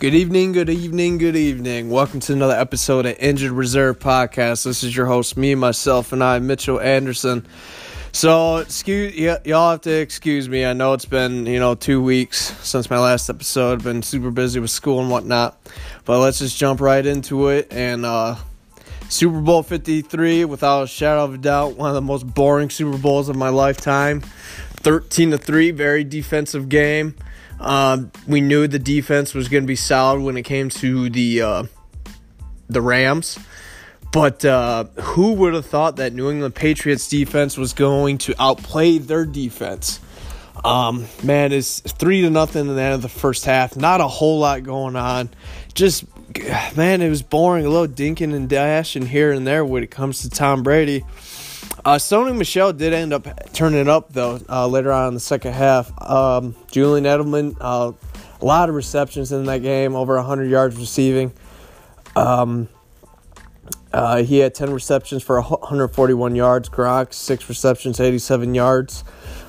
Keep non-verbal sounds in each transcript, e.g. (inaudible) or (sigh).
Good evening, good evening, good evening. Welcome to another episode of Injured Reserve Podcast. This is your host, me, myself, and I, Mitchell Anderson. So, excuse y- y'all have to excuse me. I know it's been you know two weeks since my last episode. Been super busy with school and whatnot, but let's just jump right into it. And uh, Super Bowl Fifty Three, without a shadow of a doubt, one of the most boring Super Bowls of my lifetime. Thirteen to three, very defensive game. Um, we knew the defense was going to be solid when it came to the uh, the Rams, but uh, who would have thought that New England Patriots defense was going to outplay their defense? Um, man, it's three to nothing in the end of the first half. Not a whole lot going on. Just man, it was boring. A little dinking and dashing here and there when it comes to Tom Brady. Uh, Sony Michel did end up turning it up though uh, later on in the second half. Um, Julian Edelman, uh, a lot of receptions in that game, over 100 yards receiving. Um, uh, he had 10 receptions for 141 yards. Gronk, six receptions, 87 yards.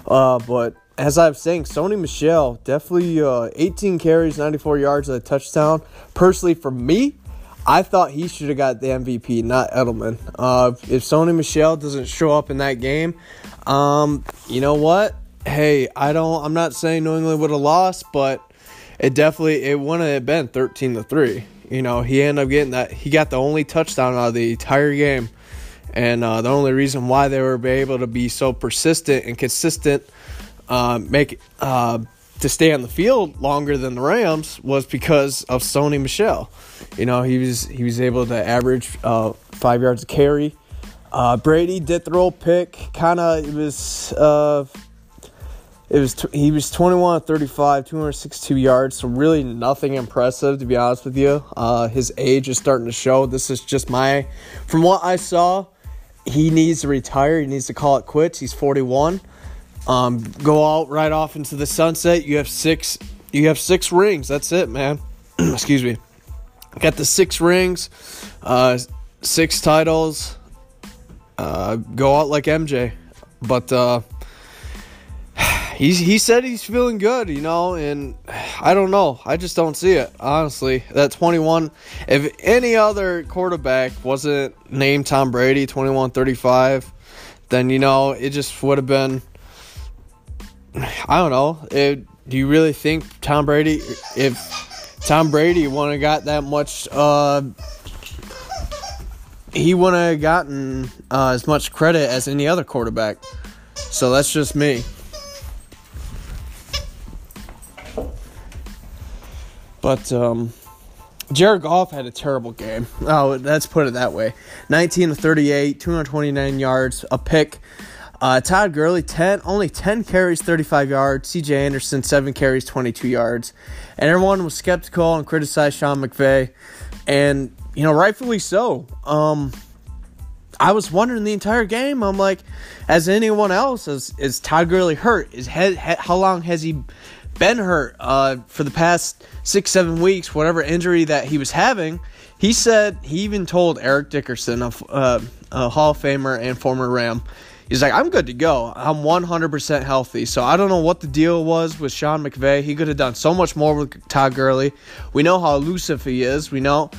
Uh, but as I was saying, Sony Michel, definitely uh, 18 carries, 94 yards, and a touchdown. Personally, for me, I thought he should have got the MVP, not Edelman. Uh, if Sony Michel doesn't show up in that game, um, you know what? Hey, I don't. I'm not saying New England would have lost, but it definitely it wouldn't have been 13 to three. You know, he ended up getting that. He got the only touchdown out of the entire game, and uh, the only reason why they were able to be so persistent and consistent, uh, make uh, to stay on the field longer than the Rams was because of Sony Michel. You know, he was he was able to average uh, five yards of carry. Uh, Brady did throw a pick. Kind of it was uh, it was t- he was 21 35, 262 yards. So really nothing impressive to be honest with you. Uh, his age is starting to show. This is just my from what I saw. He needs to retire. He needs to call it quits. He's 41. Um, go out right off into the sunset. You have six. You have six rings. That's it, man. (clears throat) Excuse me. Got the six rings, uh, six titles. Uh, go out like MJ, but uh, (sighs) he's he said he's feeling good, you know, and (sighs) I don't know. I just don't see it honestly. That 21. If any other quarterback wasn't named Tom Brady, 21-35, then you know it just would have been. I don't know. It, do you really think Tom Brady, if Tom Brady wouldn't have got that much, uh, he wouldn't have gotten uh, as much credit as any other quarterback. So that's just me. But um, Jared Goff had a terrible game. Oh, let's put it that way. 19 to 38, 229 yards, a pick. Uh, Todd Gurley, 10, only 10 carries, 35 yards. CJ Anderson, 7 carries, 22 yards. And everyone was skeptical and criticized Sean McVay. And, you know, rightfully so. Um, I was wondering the entire game. I'm like, as anyone else, is, is Todd Gurley hurt? Is he, How long has he been hurt uh, for the past six, seven weeks, whatever injury that he was having? He said, he even told Eric Dickerson, a, uh, a Hall of Famer and former Ram, He's like, I'm good to go. I'm 100% healthy. So I don't know what the deal was with Sean McVay. He could have done so much more with Todd Gurley. We know how elusive he is. We know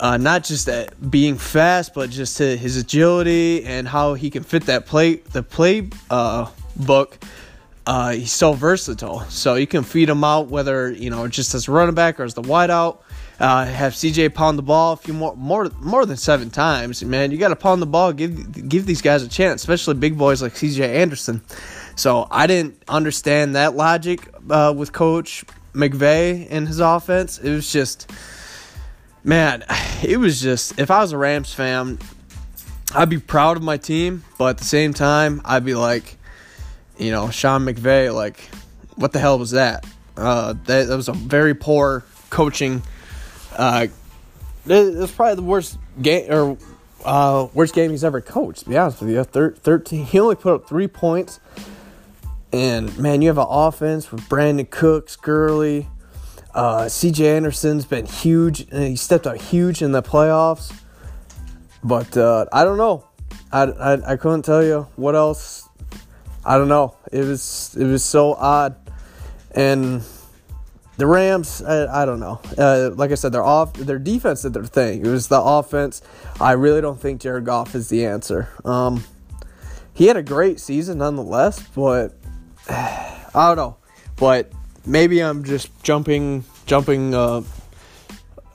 uh, not just that being fast, but just his agility and how he can fit that play the play uh, book. Uh, he's so versatile. So you can feed him out whether you know just as a running back or as the wideout. Uh, have CJ pound the ball a few more, more, more than seven times. Man, you got to pound the ball. Give, give these guys a chance, especially big boys like CJ Anderson. So I didn't understand that logic uh, with Coach McVay and his offense. It was just, man, (sighs) it was just. If I was a Rams fan, I'd be proud of my team, but at the same time, I'd be like, you know, Sean McVay, like, what the hell was that? Uh, that, that was a very poor coaching uh, it's probably the worst game or uh, worst game he's ever coached. To be honest with you, Thir- thirteen. He only put up three points, and man, you have an offense with Brandin Cooks, Gurley, uh, C.J. Anderson's been huge. And he stepped out huge in the playoffs, but uh, I don't know. I, I, I couldn't tell you what else. I don't know. It was it was so odd, and the Rams, I, I don't know. Uh, like I said, their off their defense did their thing. It was the offense. I really don't think Jared Goff is the answer. Um, he had a great season nonetheless, but (sighs) I don't know. But maybe I'm just jumping jumping uh,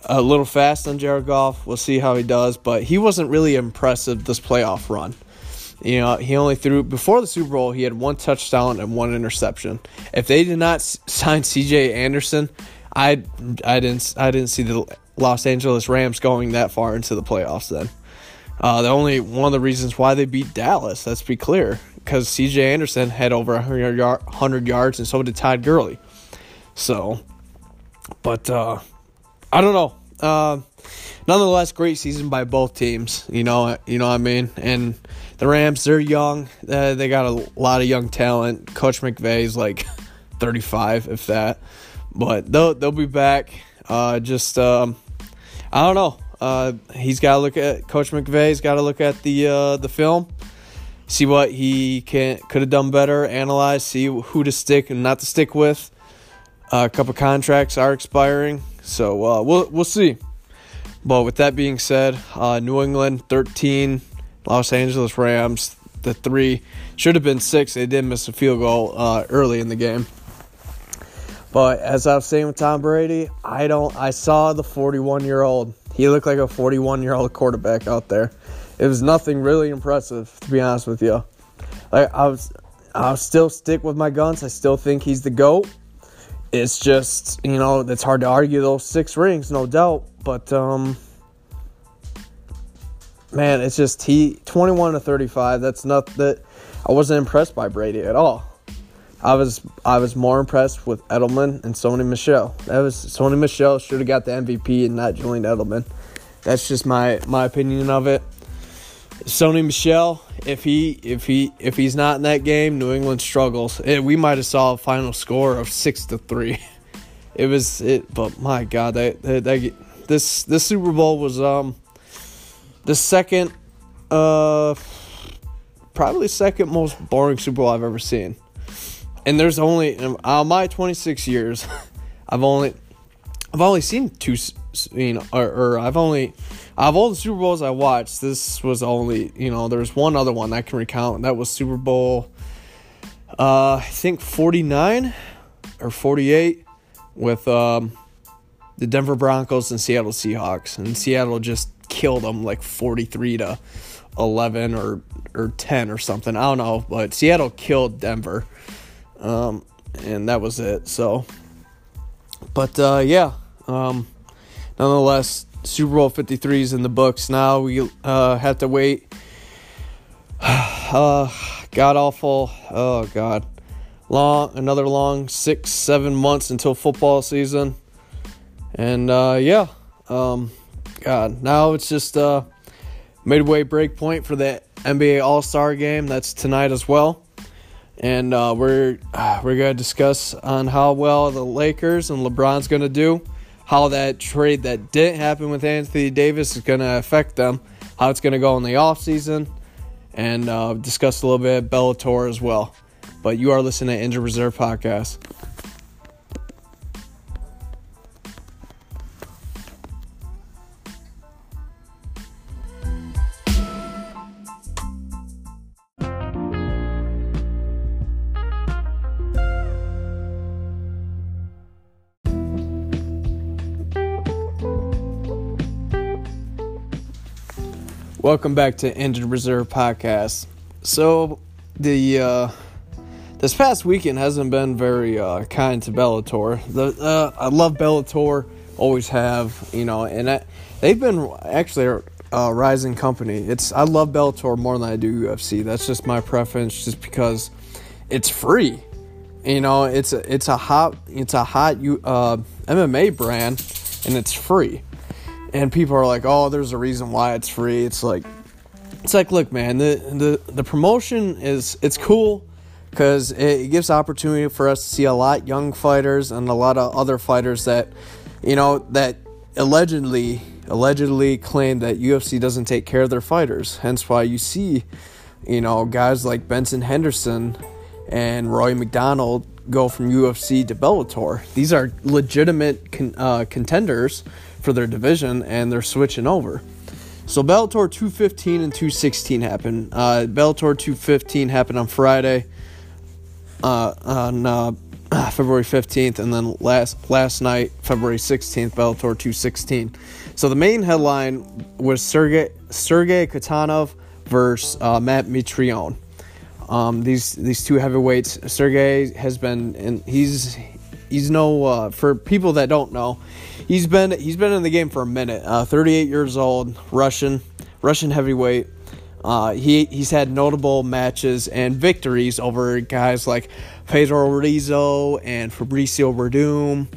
a little fast on Jared Goff. We'll see how he does, but he wasn't really impressive this playoff run. You know, he only threw before the Super Bowl. He had one touchdown and one interception. If they did not (laughs) sign C.J. Anderson, I I didn't I didn't see the Los Angeles Rams going that far into the playoffs. Then, uh, the only one of the reasons why they beat Dallas. Let's be clear, because C.J. Anderson had over 100, yard, 100 yards, and so did Todd Gurley. So, but uh, I don't know. Uh, nonetheless, great season by both teams. You know, you know what I mean. And the Rams, they're young. Uh, they got a lot of young talent. Coach McVay's like (laughs) 35, if that. But they'll they'll be back. Uh, just um, I don't know. Uh, he's got to look at Coach McVay's got to look at the uh, the film, see what he can could have done better, analyze, see who to stick and not to stick with. Uh, a couple contracts are expiring, so uh, we'll we'll see. But with that being said, New England 13, Los Angeles Rams the three should have been six. They did miss a field goal uh, early in the game. But as I was saying with Tom Brady, I don't. I saw the 41 year old. He looked like a 41 year old quarterback out there. It was nothing really impressive, to be honest with you. Like I was, I'll still stick with my guns. I still think he's the goat. It's just you know it's hard to argue those six rings, no doubt. But um, man, it's just he 21 to 35. That's not that. I wasn't impressed by Brady at all. I was I was more impressed with Edelman and Sony Michel. That was Sony Michel should have got the MVP and not Julian Edelman. That's just my my opinion of it. Sony Michel, if he if he if he's not in that game, New England struggles. It, we might have saw a final score of six to three. (laughs) It was it, but my God, that, that, that this this Super Bowl was um the second uh probably second most boring Super Bowl I've ever seen. And there's only uh, my 26 years, (laughs) I've only I've only seen two, you know, or, or, I've only of all the Super Bowls I watched, this was only you know there's one other one I can recount, that was Super Bowl, uh, I think 49 or 48 with um, the Denver Broncos and Seattle Seahawks, and Seattle just killed them like 43 to 11 or or 10 or something. I don't know, but Seattle killed Denver. Um, and that was it. So, but uh, yeah, um, nonetheless, Super Bowl 53 is in the books now. We uh, have to wait. (sighs) uh, God awful. Oh, God. Long, another long six, seven months until football season. And uh, yeah, um, God, now it's just a midway break point for the NBA All Star game. That's tonight as well and uh, we're uh, we're gonna discuss on how well the Lakers and LeBron's gonna do, how that trade that didn't happen with Anthony Davis is gonna affect them, how it's gonna go in the off season, and uh, discuss a little bit of Bellator as well. But you are listening to Injured Reserve podcast. Welcome back to Injured Reserve Podcast. So, the uh, this past weekend hasn't been very uh, kind to Bellator. The uh, I love Bellator, always have, you know, and I, they've been actually a rising company. It's I love Bellator more than I do UFC. That's just my preference, just because it's free. You know, it's a it's a hot it's a hot uh, MMA brand, and it's free and people are like, "Oh, there's a reason why it's free." It's like, it's like, look, man, the the the promotion is it's cool because it gives opportunity for us to see a lot young fighters and a lot of other fighters that, you know, that allegedly allegedly claim that UFC doesn't take care of their fighters. Hence why you see, you know, guys like Benson Henderson and Rory MacDonald go from UFC to Bellator. These are legitimate con- uh, contenders for their division, and they're switching over. So Bellator 215 and 216 happened. Uh, Bellator 215 happened on Friday, uh, on uh, (clears throat) February 15th, and then last last night, February 16th, Bellator 216. So the main headline was Sergey Sergey Kharitonov versus uh, Matt Mitrione. Um, these these two heavyweights. Sergey has been and he's he's no uh, for people that don't know, he's been he's been in the game for a minute. Uh, 38 years old, Russian Russian heavyweight. Uh, he he's had notable matches and victories over guys like Pedro Rizzo and Fabricio Werdum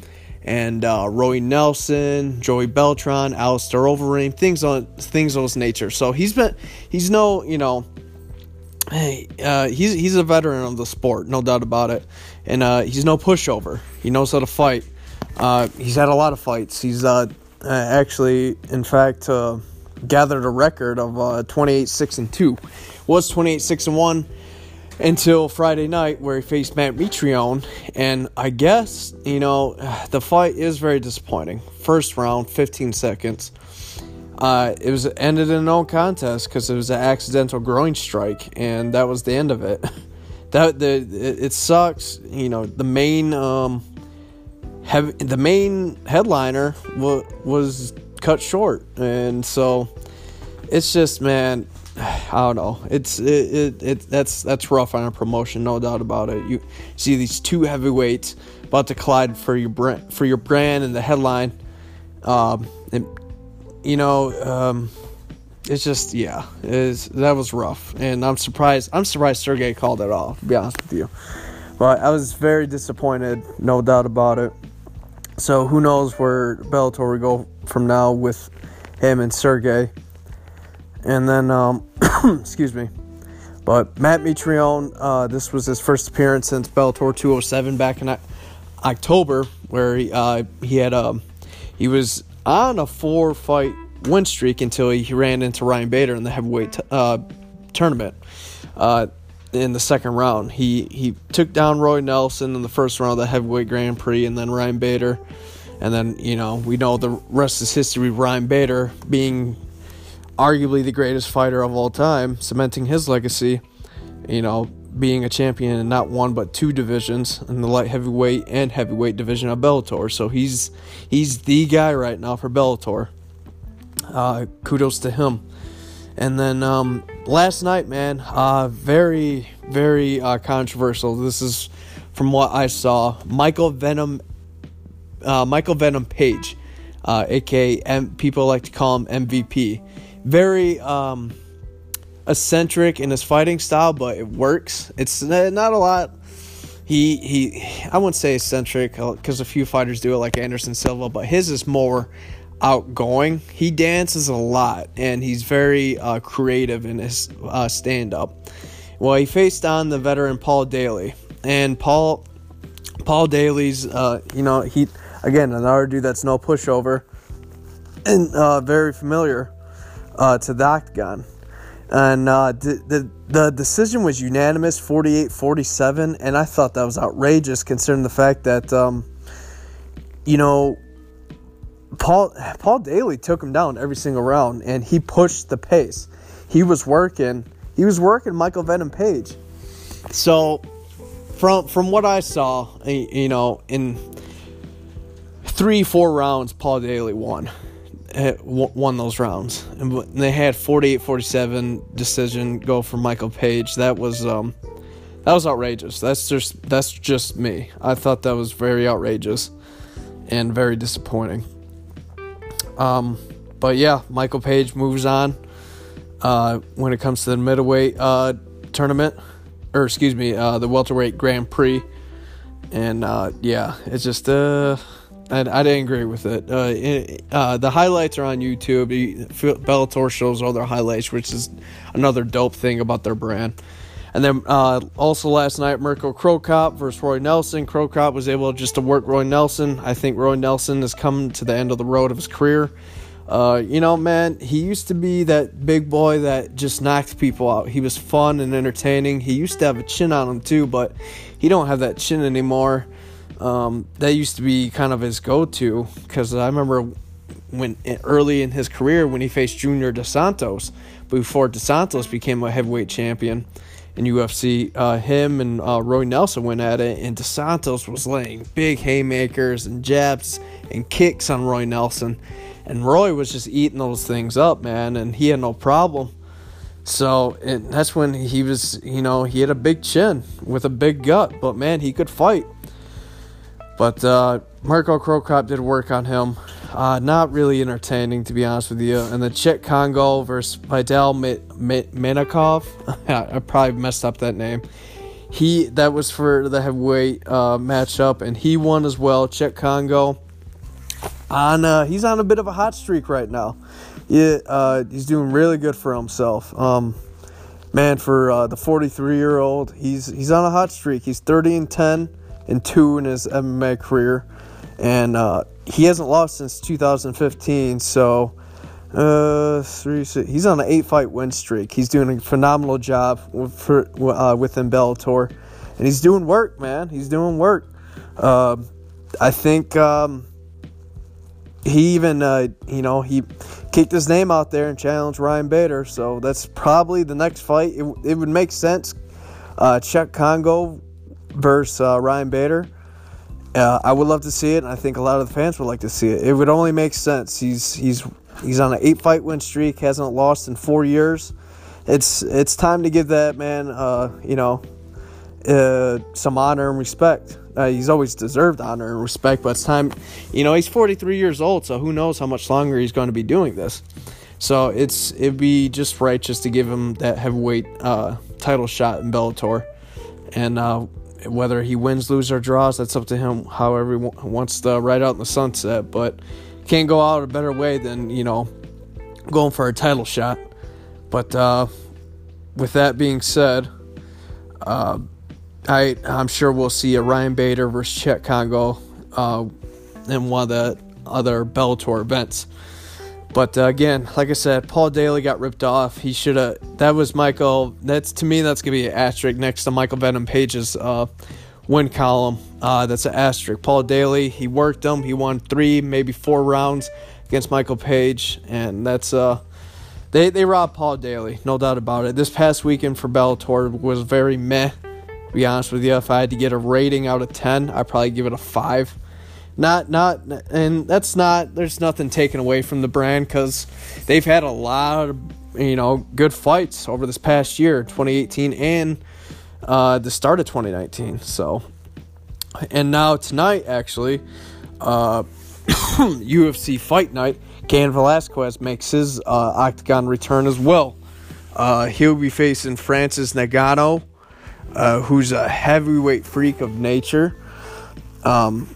and uh, Roy Nelson, Joey Beltran, Alistair Overeem, things on things of those nature. So he's been he's no you know hey, uh, he's he's a veteran of the sport, no doubt about it, and uh, he's no pushover. He knows how to fight. Uh, he's had a lot of fights. He's uh, actually, in fact, uh, gathered a record of uh, 28 6 and 2. Was 28 6 and 1 until Friday night, where he faced Matt Mitrione. And I guess, you know, (sighs) the fight is very disappointing. First round, 15 seconds. Uh, it was ended in no contest because it was an accidental groin strike, and that was the end of it. (laughs) that the it, sucks. You know, the main um, have the main headliner w- was cut short, and so it's just man. I don't know. It's it, it, it that's that's rough on a promotion, no doubt about it. You see these two heavyweights about to collide for your brand for your brand and the headline. Um, and you know, um, it's just yeah, it's, that was rough, and I'm surprised. I'm surprised Sergey called it off. To be honest with you, but I was very disappointed, no doubt about it. So who knows where Bellator will go from now with him and Sergey, and then um, (coughs) excuse me. But Matt Mitrione, uh, this was his first appearance since Bellator 207 back in October, where he uh, he had um, he was on a four fight win streak until he ran into Ryan Bader in the heavyweight t- uh, tournament. Uh, in the second round, he he took down Roy Nelson in the first round of the heavyweight Grand Prix, and then Ryan Bader, and then you know we know the rest is history. Ryan Bader being arguably the greatest fighter of all time, cementing his legacy. You know, being a champion in not one but two divisions in the light heavyweight and heavyweight division of Bellator. So he's he's the guy right now for Bellator. Uh, kudos to him. And then um, last night, man, uh, very very uh, controversial. This is from what I saw. Michael Venom, uh, Michael Venom Page, aka uh, M- people like to call him MVP. Very um, eccentric in his fighting style, but it works. It's not a lot. He he, I wouldn't say eccentric because a few fighters do it, like Anderson Silva, but his is more outgoing. He dances a lot, and he's very uh, creative in his uh, stand up. Well, he faced on the veteran Paul Daley, and Paul Paul Daley's, uh, you know, he again another dude that's no pushover, and uh, very familiar uh, to the octagon and uh, the, the the decision was unanimous 48-47 and i thought that was outrageous considering the fact that um, you know paul paul daley took him down every single round and he pushed the pace he was working he was working michael venom page so from from what i saw you know in three four rounds paul daley won won those rounds. And they had 48-47 decision go for Michael Page. That was um, that was outrageous. That's just that's just me. I thought that was very outrageous and very disappointing. Um, but yeah, Michael Page moves on uh, when it comes to the middleweight uh, tournament, or excuse me, uh, the welterweight Grand Prix. And uh, yeah, it's just uh I, I didn't agree with it. It the highlights are on YouTube. Bellator shows all their highlights, which is another dope thing about their brand. And then uh, also last night, Mirko Cro Cop versus Roy Nelson. Cro Cop was able just to work Roy Nelson. I think Roy Nelson has come to the end of the road of his career. Uh, you know, man, he used to be that big boy that just knocked people out. He was fun and entertaining. He used to have a chin on him too, but he don't have that chin anymore. Um, that used to be kind of his go-to because I remember when early in his career when he faced Junior Dos Santos before Dos Santos became a heavyweight champion in UFC. Uh, him and uh, Roy Nelson went at it, and Dos Santos was laying big haymakers and jabs and kicks on Roy Nelson, and Roy was just eating those things up, man, and he had no problem. So that's when he was, you know, he had a big chin with a big gut, but man, he could fight. But uh, Mirko Cro did work on him. Uh, not really entertaining, to be honest with you. And the Cheick Kongo versus Vidal Minakov. (laughs) I probably messed up that name. He that was for the heavyweight uh, matchup, and he won as well. Cheick Kongo. On uh, he's on a bit of a hot streak right now. Yeah, uh, he's doing really good for himself. Um, man, for uh, the 43 year old, he's he's on a hot streak. He's 30 and 10 and two in his MMA career, and uh, he hasn't lost since 2015. So, uh, three, he's on an eight-fight win streak. He's doing a phenomenal job for, uh, within Bellator, and he's doing work, man. He's doing work. Uh, I think um, he even, uh, you know, he kicked his name out there and challenged Ryan Bader. So that's probably the next fight. It, it would make sense. Uh, Cheick Kongo versus uh, Ryan Bader. Uh, I would love to see it, and I think a lot of the fans would like to see it. It would only make sense. He's he's he's on an eight fight win streak, hasn't lost in four years. It's it's time to give that man, uh, you know, uh, some honor and respect. Uh, he's always deserved honor and respect, but it's time. You know, he's 43 years old, so who knows how much longer he's going to be doing this. So it's it'd be just right just to give him that heavyweight uh, title shot in Bellator, and uh, whether he wins, loses, or draws, that's up to him. However, he wants to ride out in the sunset, but can't go out a better way than you know going for a title shot. But uh, with that being said, uh, I I'm sure we'll see a Ryan Bader versus Cheick Kongo uh, in one of the other Bellator events. But uh, again, like I said, Paul Daley got ripped off. He should have. That was Michael. That's to me. That's gonna be an asterisk next to Michael Venom Page's uh, win column. Uh, that's an asterisk. Paul Daley. He worked him. He won three, maybe four rounds against Michael Page, and that's uh. They, they robbed Paul Daley, no doubt about it. This past weekend for Bellator was very meh. To be honest with you, if I had to get a rating out of ten, I'd probably give it a five not not and that's not there's nothing taken away from the brand because they've had a lot of you know good fights over this past year 2018 and uh, the start of 2019 so. And now tonight actually uh, (coughs) UFC fight night Cain Velasquez makes his uh, octagon return as well. Uh, he'll be facing Francis Ngannou uh, who's a heavyweight freak of nature. Um,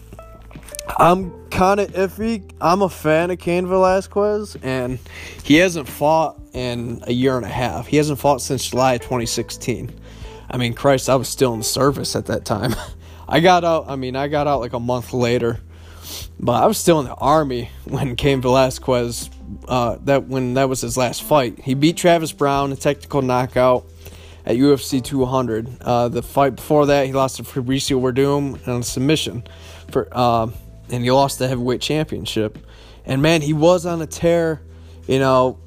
I'm kind of iffy. I'm a fan of Cain Velasquez, and he hasn't fought in a year and a half. He hasn't fought since July 2016. I mean, Christ, I was still in the service at that time. (laughs) I got out, I mean, I got out like a month later, but I was still in the army when Cain Velasquez, uh, that when that was his last fight. He beat Travis Browne, a technical knockout at UFC 200. Uh, the fight before that, he lost to Fabricio Werdum on submission. For uh, and he lost the heavyweight championship. And man, he was on a tear. You know,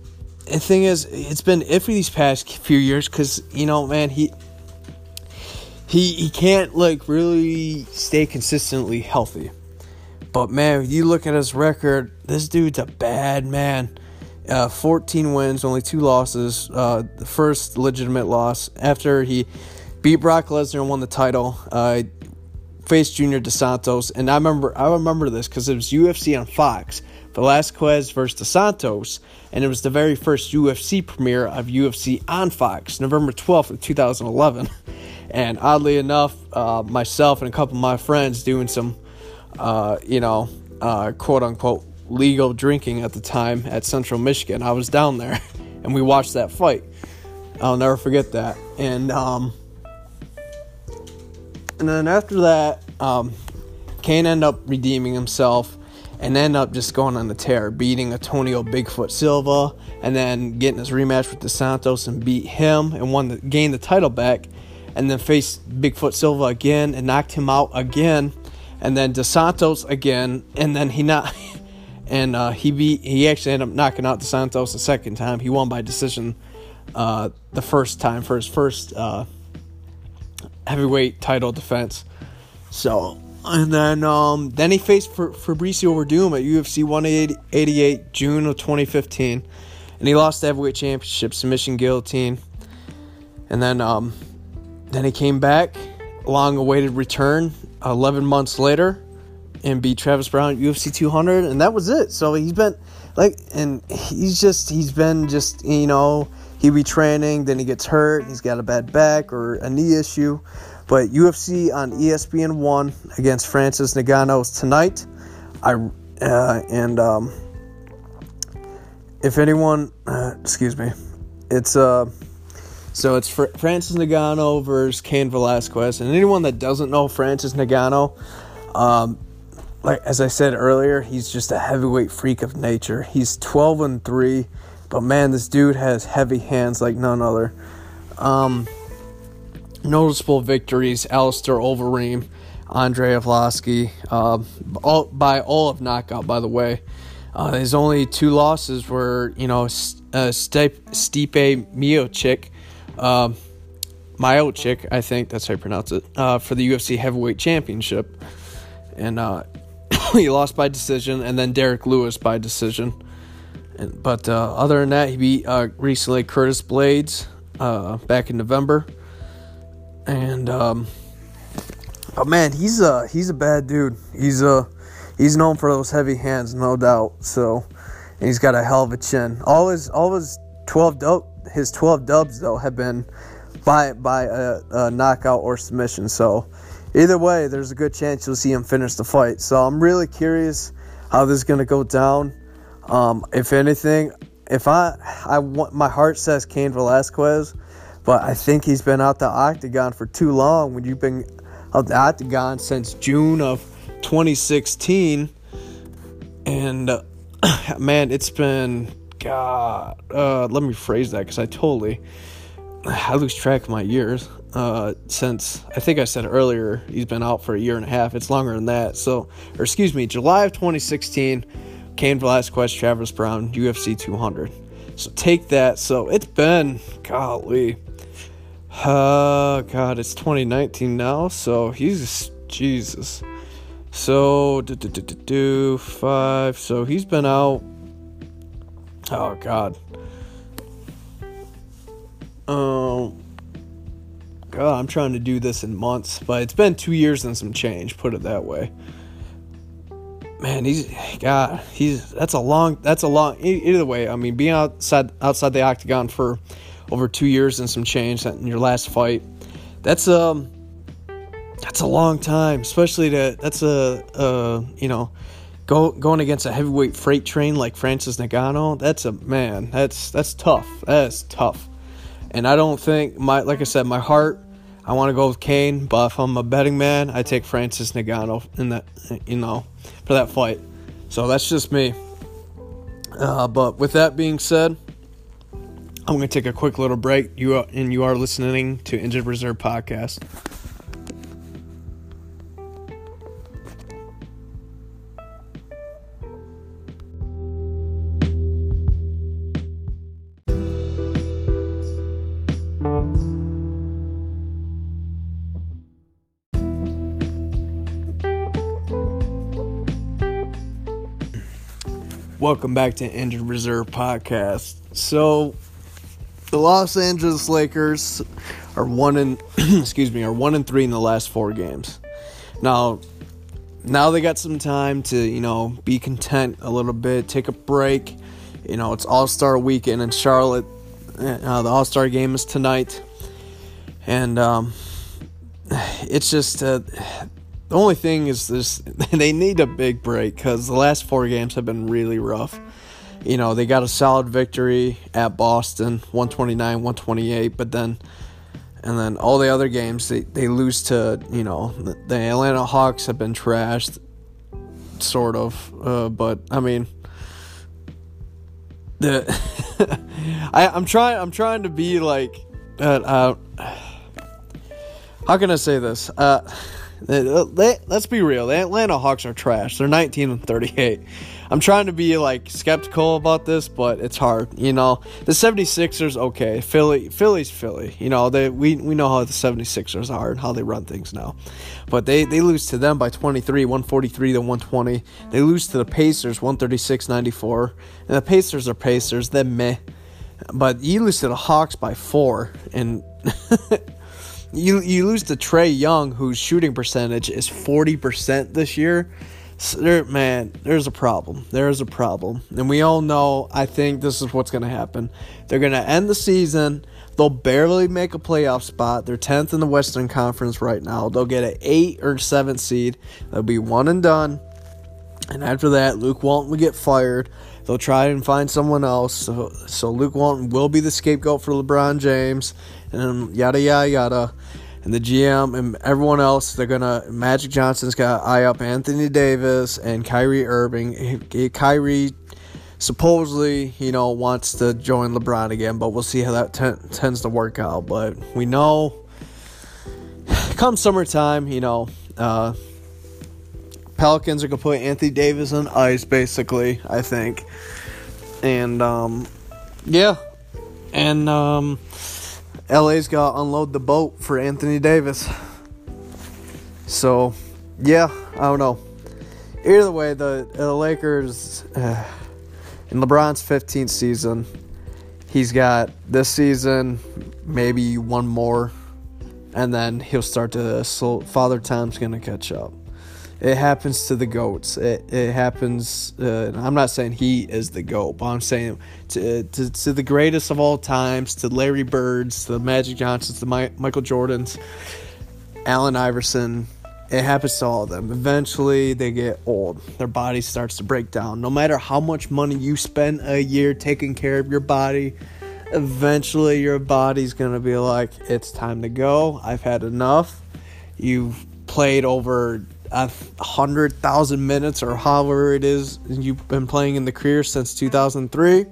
the thing is, it's been iffy these past few years because you know, man, he he he can't like really stay consistently healthy. But man, you look at his record, this dude's a bad man. Uh, 14 wins, only two losses. Uh, the first legitimate loss after he beat Brock Lesnar and won the title. Uh, faced Junior Dos Santos, and I remember I remember this because it was UFC on Fox, Velasquez versus Dos Santos, and it was the very first UFC premiere of UFC on Fox, November twelfth of two thousand eleven. (laughs) And oddly enough, uh, myself and a couple of my friends doing some, uh, you know, uh, quote unquote legal drinking at the time at Central Michigan. I was down there, (laughs) and we watched that fight. I'll never forget that. And um, and then after that, um, Cain ended up redeeming himself, and end up just going on the tear, beating Antonio Bigfoot Silva, and then getting his rematch with Dos Santos and beat him and won the gained the title back, and then faced Bigfoot Silva again and knocked him out again, and then Dos Santos again, and then he not. (laughs) And uh, he beat. He actually ended up knocking out Dos Santos the second time. He won by decision uh, the first time for his first uh, heavyweight title defense. So and then um, then he faced Fabricio Werdum at UFC 188 June of 2015, and he lost the heavyweight championship submission guillotine. And then um, then he came back, long awaited return, 11 months later, and beat Travis Browne at UFC 200, and that was it. So he's been like, and he's just he's been just you know he be training, then he gets hurt, he's got a bad back or a knee issue. But UFC on ESPN one against Francis Ngannou tonight. I uh, and um, if anyone, uh, excuse me, it's uh, so it's Fr- Francis Ngannou versus Cain Velasquez, and anyone that doesn't know Francis Ngannou, um, like as I said earlier, he's just a heavyweight freak of nature. He's 12 and three, but man, this dude has heavy hands like none other. Um, noticeable victories: Alistair Overeem, Andrei Arlovski, uh, all, by all of knockout. By the way, uh, his only two losses were, you know, uh, Stipe, Stipe Miocic, uh, Miocic, I think that's how you pronounce it, uh, for the UFC Heavyweight Championship, and uh, (coughs) he lost by decision, and then Derrick Lewis by decision. But uh, other than that, he beat uh, recently Curtis Blaydes uh, back in November and um, but man, he's a he's a bad dude. He's a he's known for those heavy hands, no doubt. So, and he's got a hell of a chin. All his all his twelve dub, his twelve dubs though have been by by a, a knockout or submission. So, either way, there's a good chance you'll see him finish the fight. So I'm really curious how this is gonna go down. Um, if anything, if I I want my heart says Cain Velasquez but I think he's been out the octagon for too long. When you've been out the octagon since June of 2016, and uh, (clears throat) man, it's been God. Uh, let me phrase that because I totally I lose track of my years. Uh, since I think I said earlier, he's been out for a year and a half. It's longer than that. So, or excuse me, July of 2016, Cain Velasquez, Travis Browne, UFC 200. So take that. So it's been, golly, uh, God, it's 2019 now, so he's Jesus. So do, do, do, do, do five. So he's been out. Oh God. Um. God, I'm trying to do this in months, but it's been two years and some change. Put it that way. Man, he's God. He's that's a long. That's a long. Either way, I mean, being outside outside the octagon for over two years and some change in your last fight. That's um that's a long time, especially to that's a uh you know go going against a heavyweight freight train like Francis Ngannou. That's a man. That's that's tough. That's tough. And I don't think my like I said, my heart. I want to go with Cain, but if I'm a betting man, I take Francis Ngannou in that you know for that fight. So that's just me. Uh, but with that being said, I'm going to take a quick little break. You are, and you are listening to Injured Reserve podcast. Welcome back to Injured Reserve podcast. So, the Los Angeles Lakers are one in (clears throat) excuse me are one and three in the last four games. Now, now they got some time to you know be content a little bit, take a break. You know it's All Star weekend in Charlotte. Uh, the All Star game is tonight, and um, (sighs) it's just uh, the only thing is this: (laughs) they need a big break because the last four games have been really rough you know, they got a solid victory at Boston, 129, 128, but then and then all the other games they, they lose to, you know, the Atlanta Hawks have been trashed. sort of. Uh, but I mean, the (laughs) I, I'm trying. I'm trying to be like. Uh, uh, how can I say this? Uh, let's be real. The Atlanta Hawks are trash. They're 19 and 38. I'm trying to be like skeptical about this, but it's hard. You know, the 76ers okay. Philly Philly's Philly. You know, they we, we know how the 76ers are and how they run things now. But they, they lose to them by 23, 143 to 120. They lose to the Pacers 136-94. And the Pacers are Pacers, they're meh. But you lose to the Hawks by 4 and (laughs) you you lose to Trae Young, whose shooting percentage is forty percent this year. So there, man, there's a problem. There's a problem, and we all know. I think this is what's going to happen. They're going to end the season. They'll barely make a playoff spot. They're tenth in the Western Conference right now. They'll get an eight or seventh seed. They'll be one and done. And after that, Luke Walton will get fired. They'll try and find someone else. So, so Luke Walton will be the scapegoat for LeBron James, and yada yada yada. And the GM and everyone else, they're gonna. Magic Johnson's got eye up Anthony Davis and Kyrie Irving. Kyrie supposedly, you know, wants to join LeBron again, but we'll see how that tends to work out. But we know, (sighs) come summertime, you know, uh, Pelicans are gonna put Anthony Davis on ice, basically. I think, and um, yeah, and um, LA's got to unload the boat for Anthony Davis. So, yeah, I don't know. Either way, the, the Lakers uh, (sighs) in LeBron's 15th season, he's got this season, maybe one more, and then he'll start to. So Father Time's gonna catch up. It happens to the goats. It, it happens. Uh, I'm not saying he is the goat, but I'm saying to, to, to the greatest of all times, to Larry Birds, to the Magic Johnsons, to My, Michael Jordans, Allen Iverson. It happens to all of them. Eventually, they get old. Their body starts to break down. No matter how much money you spend a year taking care of your body, eventually your body's to be like, it's time to go. I've had enough. You've played over a hundred thousand minutes or however it is you've been playing in the career since 2003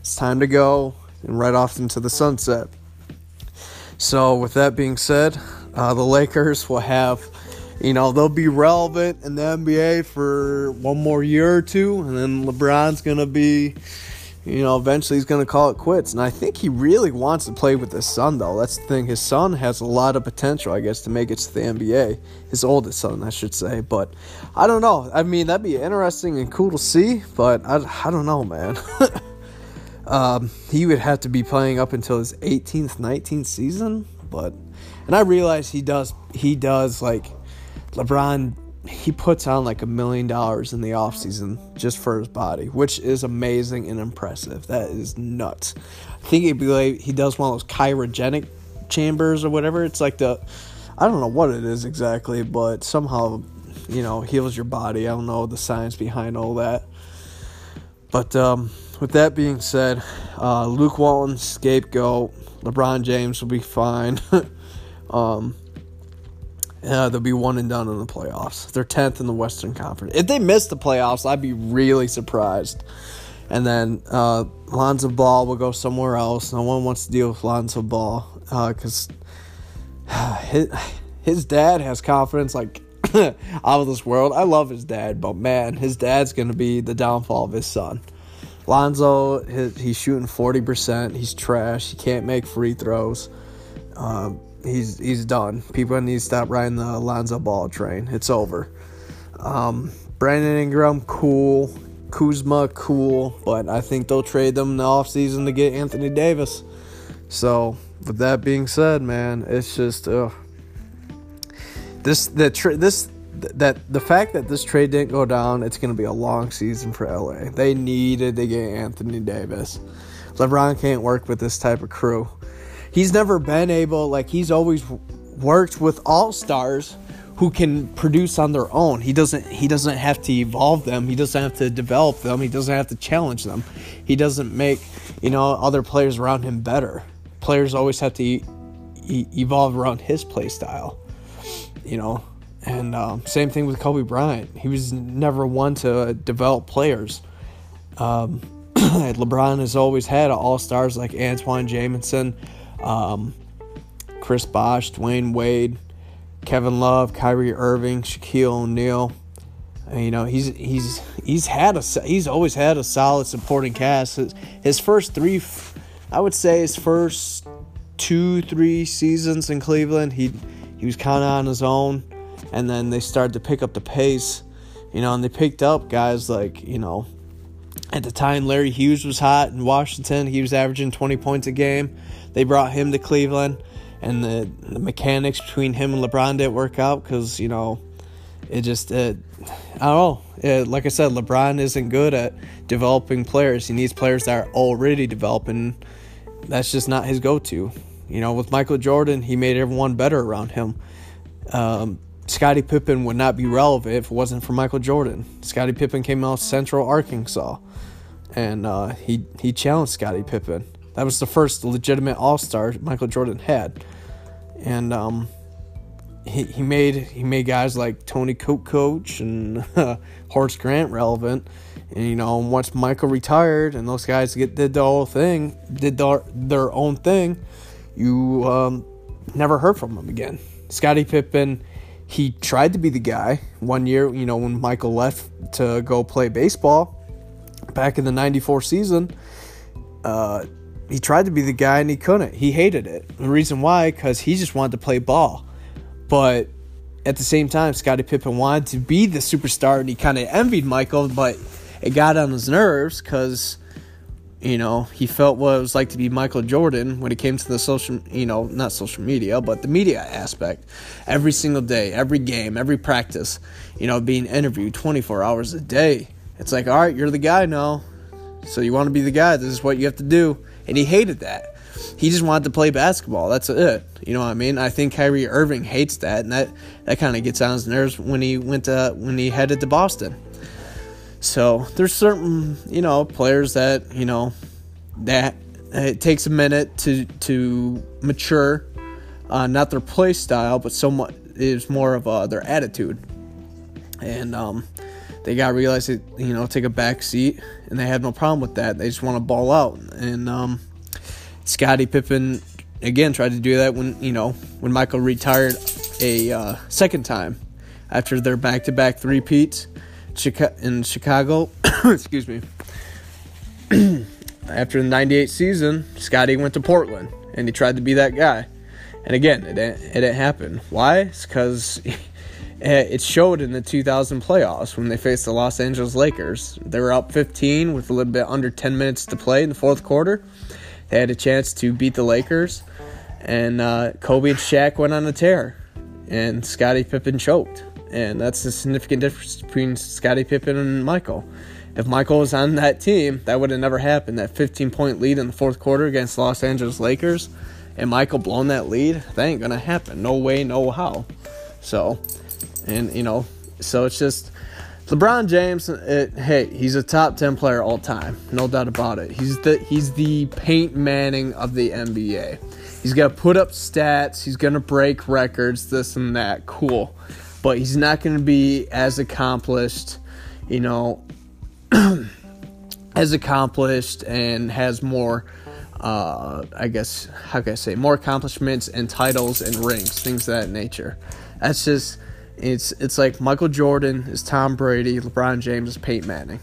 it's time to go and right off into the sunset. So with that being said uh, the lakers will have you know they'll be relevant in the nba for one more year or two and then lebron's gonna be you know, eventually he's going to call it quits. And I think he really wants to play with his son, though. That's the thing. His son has a lot of potential, I guess, to make it to the NBA. His oldest son, I should say. But I don't know. I mean, that'd be interesting and cool to see, but I, I don't know, man. (laughs) um, he would have to be playing up until his 18th, 19th season. But, and I realize he does, he does, like, LeBron he puts on like a million dollars in the off season just for his body, which is amazing and impressive. That is nuts. I think he'd be like he does one of those cryogenic chambers or whatever. It's like the I don't know what it is exactly, but somehow you know heals your body. I don't know the science behind all that. But um, with that being said, uh, Luke Walton scapegoat. LeBron James will be fine. (laughs) um, uh, they'll be one and done in the playoffs. They're tenth in the Western Conference. If they miss the playoffs, I'd be really surprised. And then uh, Lonzo Ball will go somewhere else. No one wants to deal with Lonzo Ball because uh, (sighs) his, his dad has confidence like (coughs) out of this world. I love his dad, but man, his dad's gonna be the downfall of his son. Lonzo, his, he's shooting forty percent. He's trash. He can't make free throws. Um, he's he's done. People need to stop riding the Alonzo Ball train. It's over. Um, Brandon Ingram, cool. Kuzma, cool. But I think they'll trade them in the offseason to get Anthony Davis. So, with that being said, man, it's just uh, this the tra- this that the fact that this trade didn't go down, it's going to be a long season for LA. They needed to get Anthony Davis. LeBron can't work with this type of crew he's never been able like he's always worked with all stars who can produce on their own. He doesn't he doesn't have to evolve them. He doesn't have to develop them. He doesn't have to challenge them. He doesn't make, you know, other players around him better. Players always have to e- evolve around his play style. You know, And um, same thing with Kobe Bryant. He was never one to develop players. Um, (clears throat) LeBron has always had all stars like Antawn Jamison, um, Chris Bosh, Dwyane Wade, Kevin Love, Kyrie Irving, Shaquille O'Neal. You know he's he's he's had a he's always had a solid supporting cast. His, his first three, I would say, his first two three seasons in Cleveland, he he was kind of on his own, and then they started to pick up the pace. You know, and they picked up guys like you know at the time, Larry Hughes was hot in Washington. He was averaging 20 points a game. They brought him to Cleveland, and the, the mechanics between him and LeBron didn't work out because, you know, it just, it, I don't know. It, like I said, LeBron isn't good at developing players. He needs players that are already developing. That's just not his go to. You know, with Michael Jordan, he made everyone better around him. Um, Scottie Pippen would not be relevant if it wasn't for Michael Jordan. Scottie Pippen came out of Central Arkansas and uh, he he challenged Scottie Pippen. That was the first legitimate All Star Michael Jordan had, and um, he he made he made guys like Toni Kukoc and uh, (laughs) Horace Grant relevant. And you know, once Michael retired and those guys get did the whole thing, did their their own thing, you um, never heard from them again. Scottie Pippen, he tried to be the guy one year. You know, when Michael left to go play baseball back in the 94 season, uh, he tried to be the guy and he couldn't. He hated it. The reason why, because he just wanted to play ball. But at the same time, Scottie Pippen wanted to be the superstar and he kind of envied Michael, but it got on his nerves because, you know, he felt what it was like to be Michael Jordan when it came to the social, you know, not social media, but the media aspect. Every single day, every game, every practice, you know, being interviewed 24 hours a day it's like, all right, you're the guy now. So you want to be the guy. This is what you have to do. And he hated that. He just wanted to play basketball. That's it. You know what I mean? I think Kyrie Irving hates that, and that, that kind of gets on his nerves when he went to when he headed to Boston. So there's certain you know players that you know that it takes a minute to to mature, uh, not their play style, but somewhat is more of uh, their attitude. And um, they got realized to you know take a back seat, and they have no problem with that. They just want to ball out. And um, Scottie Pippen again tried to do that when you know when Michael retired a uh, second time after their back-to-back three-peats in Chicago. (coughs) excuse me. (coughs) after the 98 season, Scottie went to Portland and he tried to be that guy. And again, it didn't, it didn't happen. Why? It's because (laughs) it showed in the 2000 playoffs when they faced the Los Angeles Lakers. They were up 15 with a little bit under 10 minutes to play in the fourth quarter. They had a chance to beat the Lakers, and uh, Kobe and Shaq went on a tear, and Scottie Pippen choked. And that's the significant difference between Scottie Pippen and Michael. If Michael was on that team, that would have never happened. That 15 point lead in the fourth quarter against Los Angeles Lakers, and Michael blown that lead, that ain't gonna happen. No way, no how. So, and, you know, so it's just LeBron James, it, hey, he's a top 10 player all time. No doubt about it. He's the he's the Peyton Manning of the NBA. He's to put up stats, he's going to break records, this and that. Cool. But he's not going to be as accomplished, you know, (clears throat) as accomplished and has more uh, I guess how can I say more accomplishments and titles and rings, things of that nature. That's just it's it's like Michael Jordan is Tom Brady, LeBron James is Peyton Manning.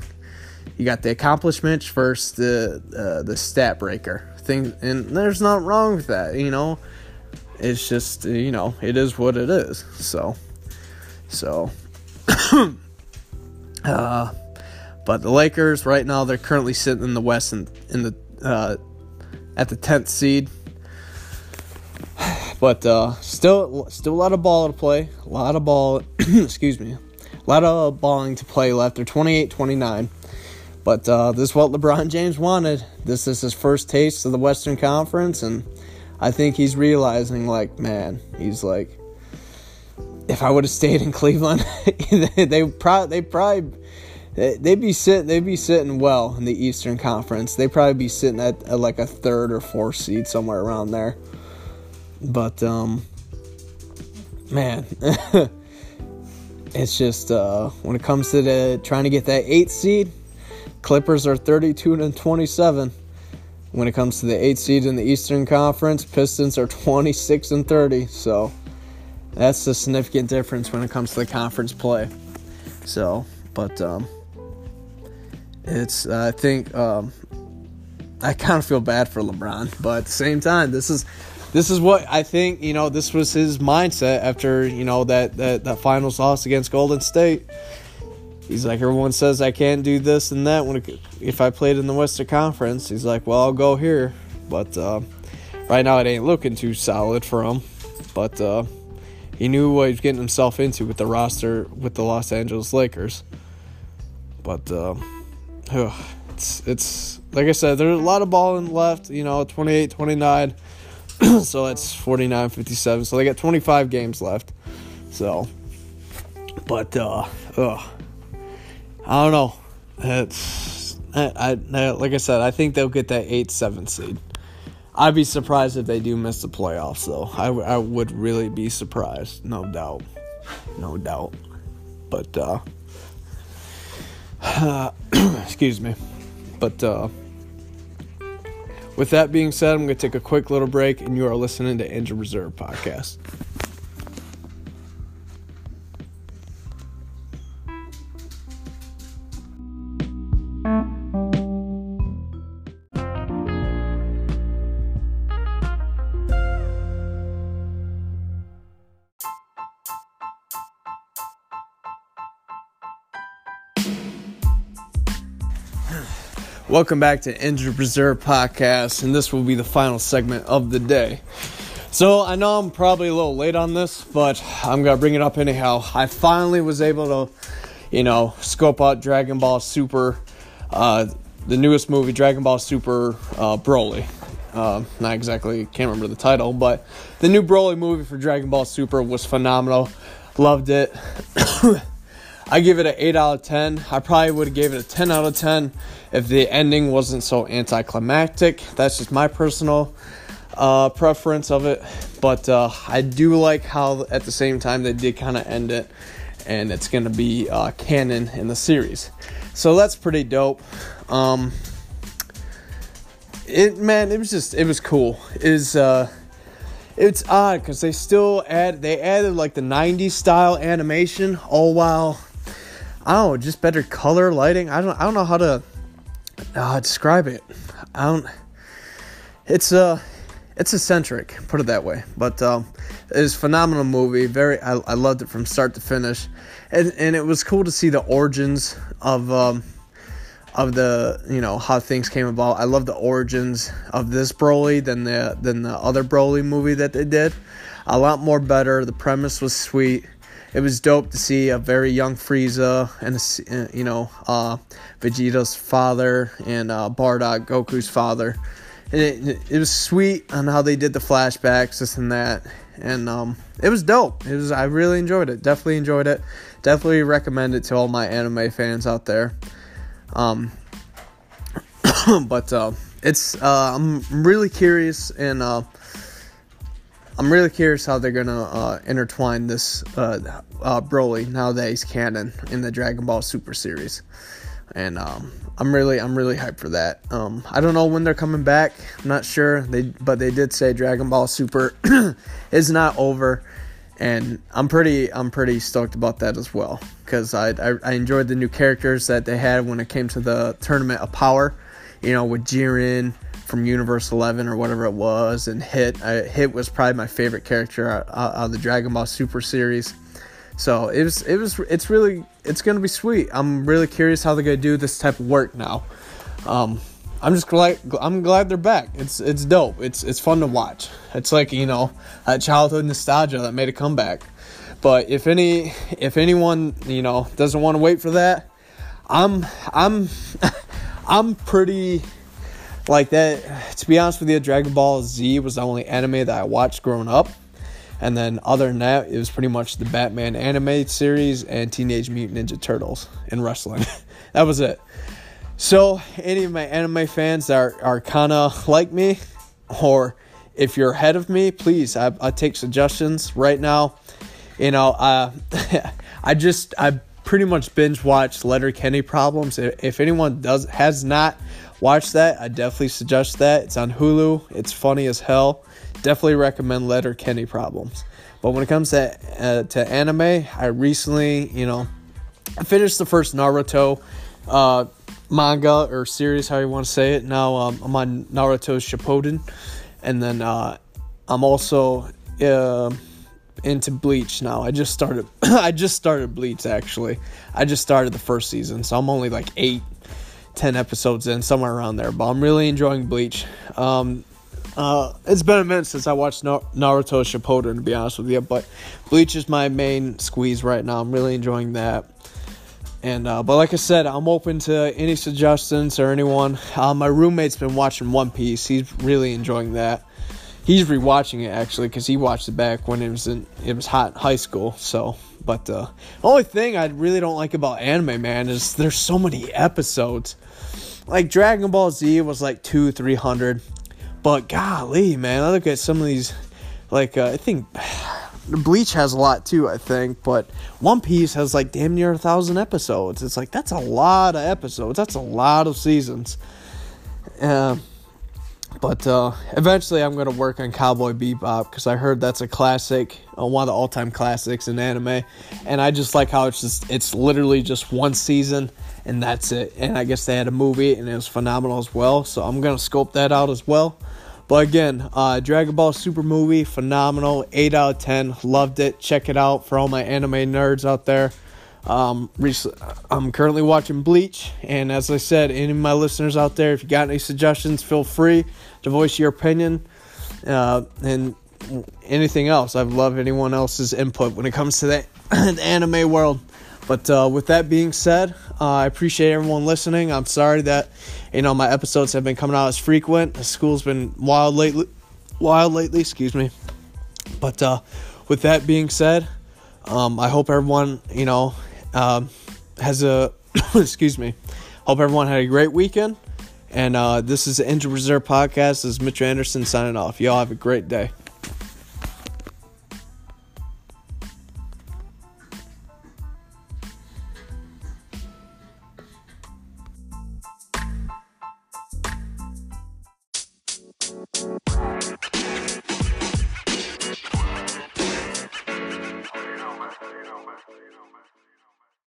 You got the accomplishments versus the uh, the stat breaker thing, and there's not wrong with that. You know, it's just you know it is what it is. So, so, (coughs) uh, but the Lakers right now they're currently sitting in the West in, in the uh, at the tenth seed. But uh, still, still a lot of ball to play. A lot of ball. (clears throat) excuse me. A lot of balling to play left. They're 28 29. But uh, this is what LeBron James wanted. This is his first taste of the Western Conference, and I think he's realizing, like, man, he's like, if I would have stayed in Cleveland, (laughs) they, probably they probably they'd be sitting they'd be sitting well in the Eastern Conference. They'd probably be sitting at, at like a third or fourth seed somewhere around there. But um, man, (laughs) it's just uh, when it comes to the trying to get that eight seed, Clippers are 32 and 27. When it comes to the eight seed in the Eastern Conference, Pistons are 26 and 30. So that's a significant difference when it comes to the conference play. So, but um, it's I think um, I kind of feel bad for LeBron, but at the same time, this is this is what I think. You know, this was his mindset after you know that that that finals loss against Golden State. He's like, everyone says I can't do this and that when it, if I played in the Western Conference. He's like, well, I'll go here, but uh, right now it ain't looking too solid for him. But uh, he knew what he was getting himself into with the roster with the Los Angeles Lakers. But uh, it's it's like I said, there's a lot of balling left. You know, 28, 29. (clears throat) so that's 49, 57. So they got 25 games left. So, but uh, ugh. I don't know. It's I, I like I said. I think they'll get that eight seven seed. I'd be surprised if they do miss the playoffs, though. I, I would really be surprised, no doubt, no doubt. But uh (sighs) excuse me. But uh, with that being said, I'm going to take a quick little break, and you are listening to Injured Reserve Podcast. Welcome back to Injured Reserve Podcast, and this will be the final segment of the day. So, I know I'm probably a little late on this, but I'm gonna bring it up anyhow. I finally was able to, you know, scope out Dragon Ball Super, uh, the newest movie, Dragon Ball Super uh, Broly. Uh, not exactly, can't remember the title, but the new Broly movie for Dragon Ball Super was phenomenal. Loved it. (coughs) I give it an 8 out of 10. I probably would have gave it a 10 out of 10 if the ending wasn't so anticlimactic. That's just my personal uh, preference of it. But uh, I do like how at the same time they did kind of end it, and it's going to be uh, canon in the series. So that's pretty dope. Um, it man, it was just it was cool. Is uh it's odd because they still add they added like the 90s style animation all while I don't know, just better color lighting. I don't I don't know how to uh, describe it. I don't. It's uh, it's eccentric, put it that way. But um, it's a phenomenal movie. Very, I, I loved it from start to finish, and and it was cool to see the origins of um, of the you know how things came about. I love the origins of this Broly than the than the other Broly movie that they did. A lot more better. The premise was sweet it was dope to see a very young Frieza and uh, you know uh, Vegeta's father and uh, Bardock, Goku's father. And it, it was sweet on how they did the flashbacks, this and that, and um, it was dope. It was I really enjoyed it. Definitely enjoyed it. Definitely recommend it to all my anime fans out there. Um, (coughs) but uh, it's uh, I'm really curious and uh, I'm really curious how they're gonna uh, intertwine this uh, uh, Broly now that he's canon in the Dragon Ball Super series, and um, I'm really I'm really hyped for that. Um, I don't know when they're coming back. I'm not sure. They but they did say Dragon Ball Super (coughs) is not over, and I'm pretty I'm pretty stoked about that as well because I, I I enjoyed the new characters that they had when it came to the Tournament of Power, you know with Jiren from Universe 11 or whatever it was, and Hit. I, Hit was probably my favorite character out of the Dragon Ball Super series. So it was, it was, it's really, it's gonna be sweet. I'm really curious how they're gonna do this type of work now. Um, I'm just glad, I'm glad they're back. It's, it's dope. It's, it's fun to watch. It's like you know, a childhood nostalgia that made a comeback. But if any, if anyone you know doesn't want to wait for that, I'm, I'm, (laughs) I'm pretty like that (sighs) to be honest with you dragon ball z was the only anime that i watched growing up. And then other than that it was pretty much the batman anime series and teenage mutant ninja turtles and wrestling. (laughs) That was it. So any of my anime fans that are, are kind of like me or if you're ahead of me please I, I take suggestions right now. You know, uh, (laughs) I just I pretty much binge watched Letterkenny Problems. If anyone does has not watched that, I definitely suggest that. It's on Hulu. It's funny as hell. Definitely recommend Letterkenny Problems. But when it comes to uh, to anime, I recently, you know, I finished the first Naruto uh, manga or series, how you want to say it. Now um, I'm on Naruto Shippuden, and then uh, I'm also uh, into Bleach now. I just started. (coughs) I just started Bleach actually. I just started the first season, so I'm only like eight, ten episodes in, somewhere around there. But I'm really enjoying Bleach. Um, uh, it's been a minute since I watched Naruto Shippuden, to be honest with you. But Bleach is my main squeeze right now. I'm really enjoying that. And uh, but like I said, I'm open to any suggestions or anyone. Uh, my roommate's been watching One Piece. He's really enjoying that. He's rewatching it actually because he watched it back when it was in it was hot in high school. So, but uh, the only thing I really don't like about anime, man, is there's so many episodes. Like Dragon Ball Z was like two, three hundred, but golly, man, I look at some of these. Like uh, I think (sighs) Bleach has a lot too, I think, but One Piece has like damn near a thousand episodes. It's like that's a lot of episodes. That's a lot of seasons. Uh, but uh, eventually, I'm gonna work on Cowboy Bebop because I heard that's a classic, uh, one of the all-time classics in anime, and I just like how it's just it's literally just one season and that's it. And I guess they had a movie and it was phenomenal as well. So I'm gonna scope that out as well. But again, uh, Dragon Ball Super movie, phenomenal. 8 out of 10. Loved it. Check it out for all my anime nerds out there. Um, I'm currently watching Bleach. And as I said, any of my listeners out there, if you got any suggestions, feel free to voice your opinion. Uh, and anything else. I'd love anyone else's input when it comes to (clears throat) the anime world. But uh, with that being said, uh, I appreciate everyone listening. I'm sorry that you know my episodes have been coming out as frequent. The School's been wild lately, wild lately. Excuse me. But uh, with that being said, um, I hope everyone you know um, has a (coughs) excuse me. Hope everyone had a great weekend. And uh, this is the Injured Reserve Podcast. This is Mitch Anderson signing off. Y'all have a great day.